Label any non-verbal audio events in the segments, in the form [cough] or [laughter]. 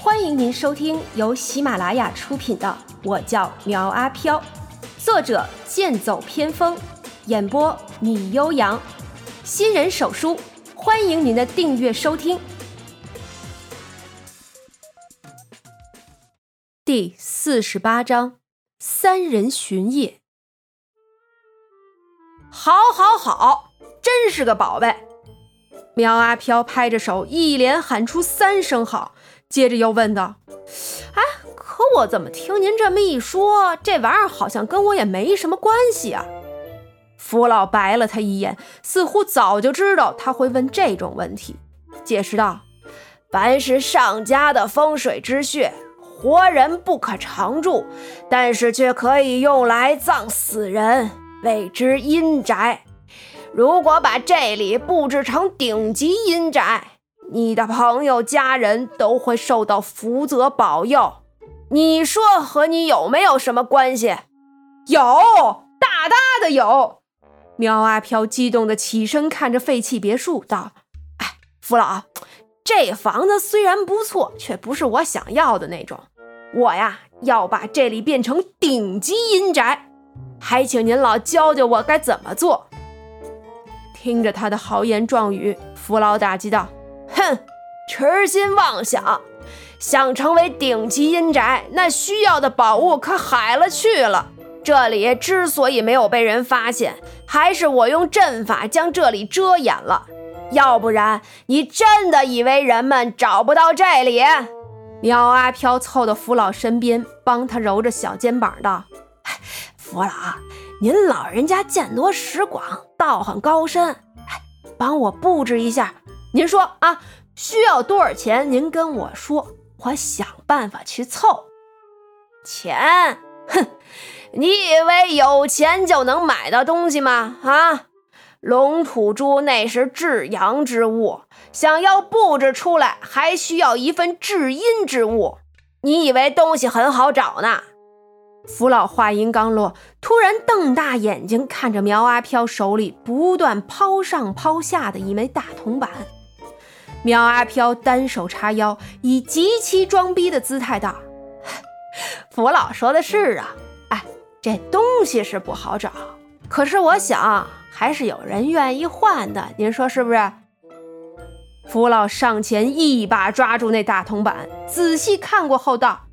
欢迎您收听由喜马拉雅出品的《我叫苗阿飘》，作者剑走偏锋，演播米悠扬，新人手书，欢迎您的订阅收听。第四十八章：三人巡夜。好，好，好，真是个宝贝！苗阿飘拍着手，一连喊出三声好。接着又问道：“哎，可我怎么听您这么一说，这玩意儿好像跟我也没什么关系啊？”福老白了他一眼，似乎早就知道他会问这种问题，解释道：“凡是上家的风水之穴，活人不可常住，但是却可以用来葬死人，谓之阴宅。如果把这里布置成顶级阴宅。”你的朋友、家人都会受到福泽保佑，你说和你有没有什么关系？有，大大的有。苗阿飘激动的起身，看着废弃别墅道：“哎，福老，这房子虽然不错，却不是我想要的那种。我呀，要把这里变成顶级阴宅，还请您老教教我该怎么做。”听着他的豪言壮语，福老打击道。哼，痴心妄想！想成为顶级阴宅，那需要的宝物可海了去了。这里之所以没有被人发现，还是我用阵法将这里遮掩了。要不然，你真的以为人们找不到这里？苗阿飘凑到福老身边，帮他揉着小肩膀道：“福老，您老人家见多识广，道行高深，哎，帮我布置一下。”您说啊，需要多少钱？您跟我说，我想办法去凑。钱？哼，你以为有钱就能买到东西吗？啊，龙吐珠那是至阳之物，想要布置出来，还需要一份至阴之物。你以为东西很好找呢？福老话音刚落，突然瞪大眼睛看着苗阿飘手里不断抛上抛下的一枚大铜板。苗阿飘单手叉腰，以极其装逼的姿态道：“ [laughs] 福老说的是啊，哎，这东西是不好找，可是我想还是有人愿意换的，您说是不是？”福老上前一把抓住那大铜板，仔细看过后道：“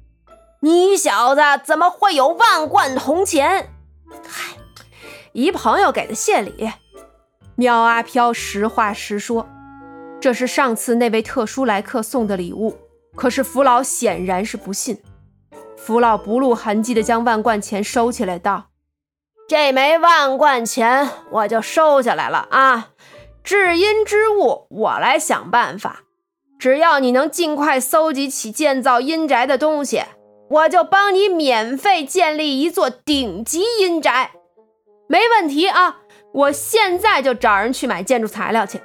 你小子怎么会有万贯铜钱？嗨，一朋友给的谢礼。”苗阿飘实话实说。这是上次那位特殊来客送的礼物，可是福老显然是不信。福老不露痕迹地将万贯钱收起来，道：“这枚万贯钱我就收下来了啊！至阴之物我来想办法。只要你能尽快搜集起建造阴宅的东西，我就帮你免费建立一座顶级阴宅。没问题啊！我现在就找人去买建筑材料去。”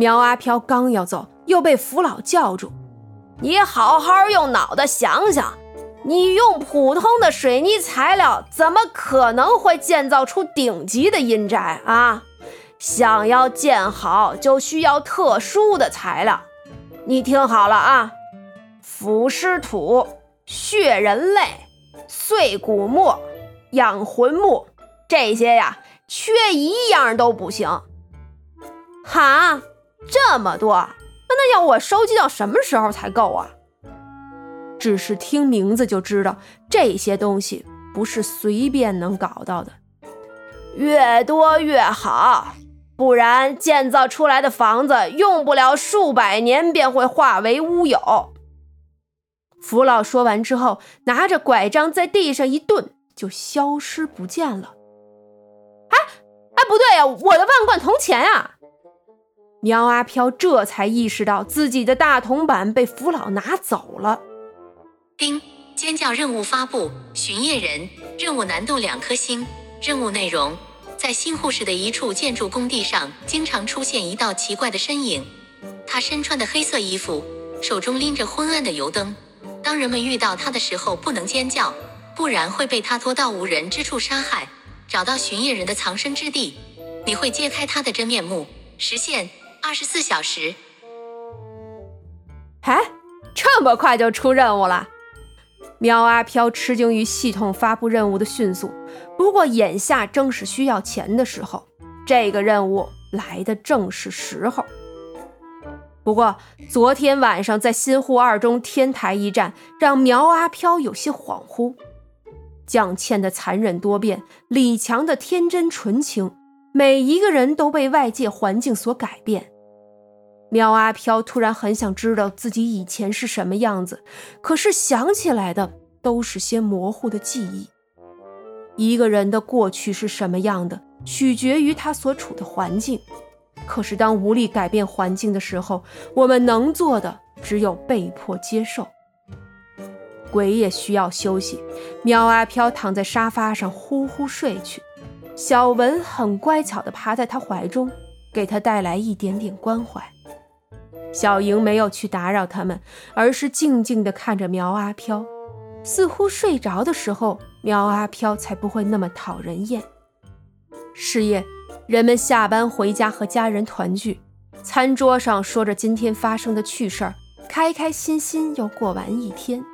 苗阿飘刚要走，又被福老叫住：“你好好用脑袋想想，你用普通的水泥材料，怎么可能会建造出顶级的阴宅啊？想要建好，就需要特殊的材料。你听好了啊，腐尸土、血人类、碎骨木、养魂木，这些呀，缺一样都不行。哈？”这么多，那要我收集到什么时候才够啊？只是听名字就知道，这些东西不是随便能搞到的，越多越好，不然建造出来的房子用不了数百年便会化为乌有。福老说完之后，拿着拐杖在地上一顿，就消失不见了。哎哎，不对呀，我的万贯铜钱呀！苗阿飘这才意识到自己的大铜板被福老拿走了。丁，尖叫任务发布：巡夜人，任务难度两颗星。任务内容：在新护士的一处建筑工地上，经常出现一道奇怪的身影。他身穿的黑色衣服，手中拎着昏暗的油灯。当人们遇到他的时候，不能尖叫，不然会被他拖到无人之处杀害。找到巡夜人的藏身之地，你会揭开他的真面目，实现。二十四小时，哎，这么快就出任务了？苗阿飘吃惊于系统发布任务的迅速。不过眼下正是需要钱的时候，这个任务来的正是时候。不过昨天晚上在新户二中天台一战，让苗阿飘有些恍惚。蒋倩的残忍多变，李强的天真纯情，每一个人都被外界环境所改变。苗阿飘突然很想知道自己以前是什么样子，可是想起来的都是些模糊的记忆。一个人的过去是什么样的，取决于他所处的环境。可是当无力改变环境的时候，我们能做的只有被迫接受。鬼也需要休息。苗阿飘躺在沙发上呼呼睡去，小文很乖巧地趴在他怀中，给他带来一点点关怀。小莹没有去打扰他们，而是静静地看着苗阿飘，似乎睡着的时候，苗阿飘才不会那么讨人厌。是夜，人们下班回家和家人团聚，餐桌上说着今天发生的趣事儿，开开心心又过完一天。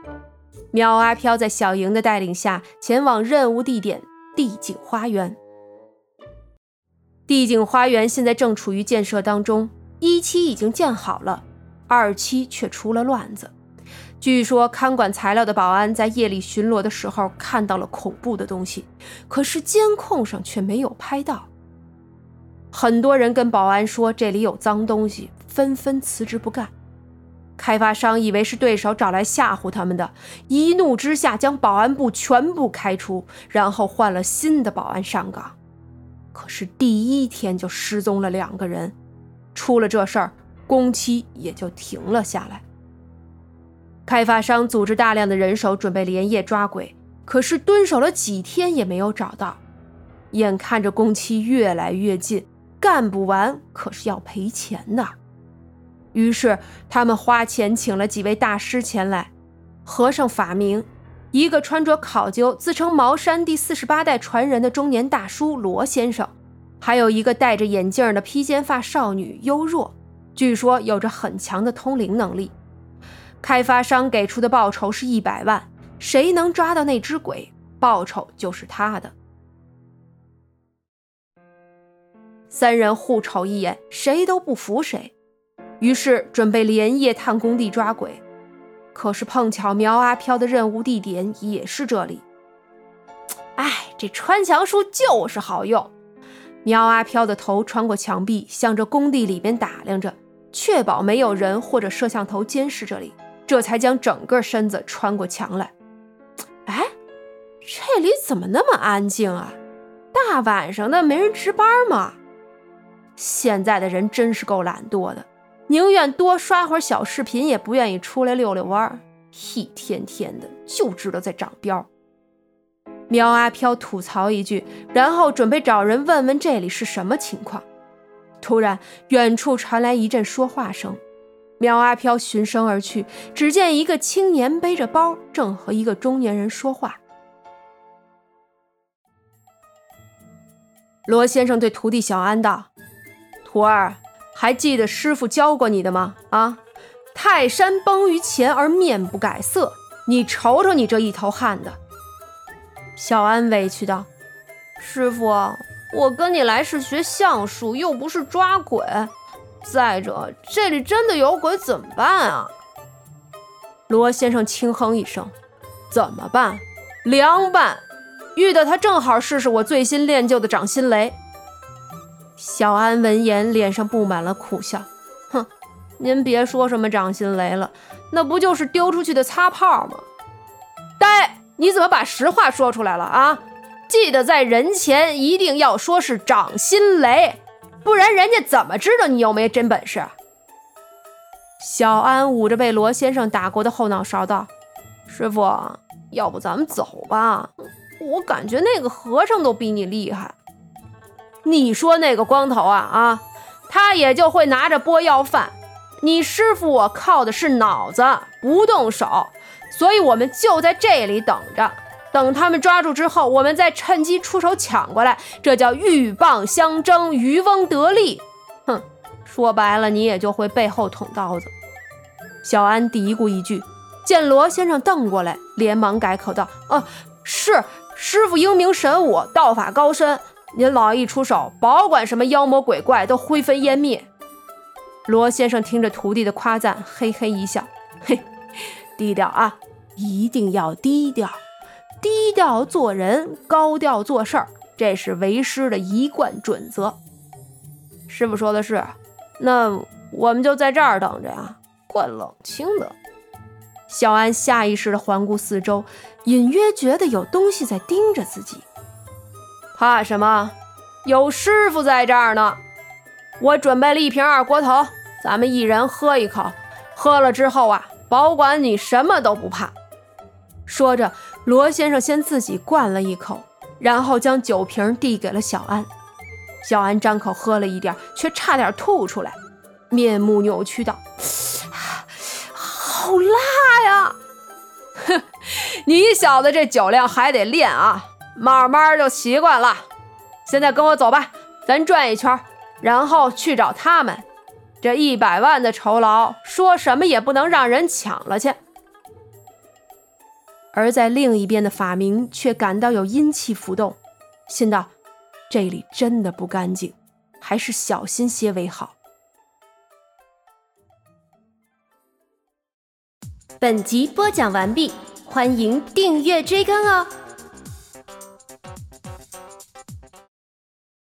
苗阿飘在小莹的带领下前往任务地点帝景花园。帝景花园现在正处于建设当中。一期已经建好了，二期却出了乱子。据说看管材料的保安在夜里巡逻的时候看到了恐怖的东西，可是监控上却没有拍到。很多人跟保安说这里有脏东西，纷纷辞职不干。开发商以为是对手找来吓唬他们的，一怒之下将保安部全部开除，然后换了新的保安上岗。可是第一天就失踪了两个人。出了这事儿，工期也就停了下来。开发商组织大量的人手，准备连夜抓鬼，可是蹲守了几天也没有找到。眼看着工期越来越近，干不完可是要赔钱的。于是他们花钱请了几位大师前来，和尚法名，一个穿着考究、自称茅山第四十八代传人的中年大叔罗先生。还有一个戴着眼镜的披肩发少女幽若，据说有着很强的通灵能力。开发商给出的报酬是一百万，谁能抓到那只鬼，报酬就是他的。三人互瞅一眼，谁都不服谁，于是准备连夜探工地抓鬼。可是碰巧苗阿飘的任务地点也是这里。哎，这穿墙术就是好用。苗阿飘的头穿过墙壁，向着工地里边打量着，确保没有人或者摄像头监视这里，这才将整个身子穿过墙来。哎，这里怎么那么安静啊？大晚上的没人值班吗？现在的人真是够懒惰的，宁愿多刷会儿小视频，也不愿意出来溜溜弯儿，一天天的就知道在长膘。苗阿飘吐槽一句，然后准备找人问问这里是什么情况。突然，远处传来一阵说话声。苗阿飘循声而去，只见一个青年背着包，正和一个中年人说话。罗先生对徒弟小安道：“徒儿，还记得师傅教过你的吗？啊，泰山崩于前而面不改色，你瞅瞅你这一头汗的。”小安委屈道：“师傅，我跟你来是学相术，又不是抓鬼。再者，这里真的有鬼怎么办啊？”罗先生轻哼一声：“怎么办？凉拌！遇到他正好试试我最新练就的掌心雷。”小安闻言，脸上布满了苦笑：“哼，您别说什么掌心雷了，那不就是丢出去的擦炮吗？”呆。你怎么把实话说出来了啊？记得在人前一定要说是掌心雷，不然人家怎么知道你有没有真本事？小安捂着被罗先生打过的后脑勺道：“师傅，要不咱们走吧？我感觉那个和尚都比你厉害。你说那个光头啊啊，他也就会拿着钵要饭。你师傅我靠的是脑子，不动手。”所以，我们就在这里等着，等他们抓住之后，我们再趁机出手抢过来。这叫鹬蚌相争，渔翁得利。哼，说白了，你也就会背后捅刀子。小安嘀咕一句，见罗先生瞪过来，连忙改口道：“哦，是师傅英明神武，道法高深。您老一出手，保管什么妖魔鬼怪都灰飞烟灭。”罗先生听着徒弟的夸赞，嘿嘿一笑：“ [laughs] 嘿，低调啊，一定要低调，低调做人，高调做事儿，这是为师的一贯准则。”师傅说的是，那我们就在这儿等着呀，怪冷清的。小安下意识地环顾四周，隐约觉得有东西在盯着自己。怕什么？有师傅在这儿呢。我准备了一瓶二锅头，咱们一人喝一口。喝了之后啊，保管你什么都不怕。说着，罗先生先自己灌了一口，然后将酒瓶递给了小安。小安张口喝了一点，却差点吐出来，面目扭曲道。好辣呀！哼，你小子这酒量还得练啊，慢慢就习惯了。现在跟我走吧，咱转一圈，然后去找他们。这一百万的酬劳，说什么也不能让人抢了去。而在另一边的法明却感到有阴气浮动，心道：这里真的不干净，还是小心些为好。本集播讲完毕，欢迎订阅追更哦。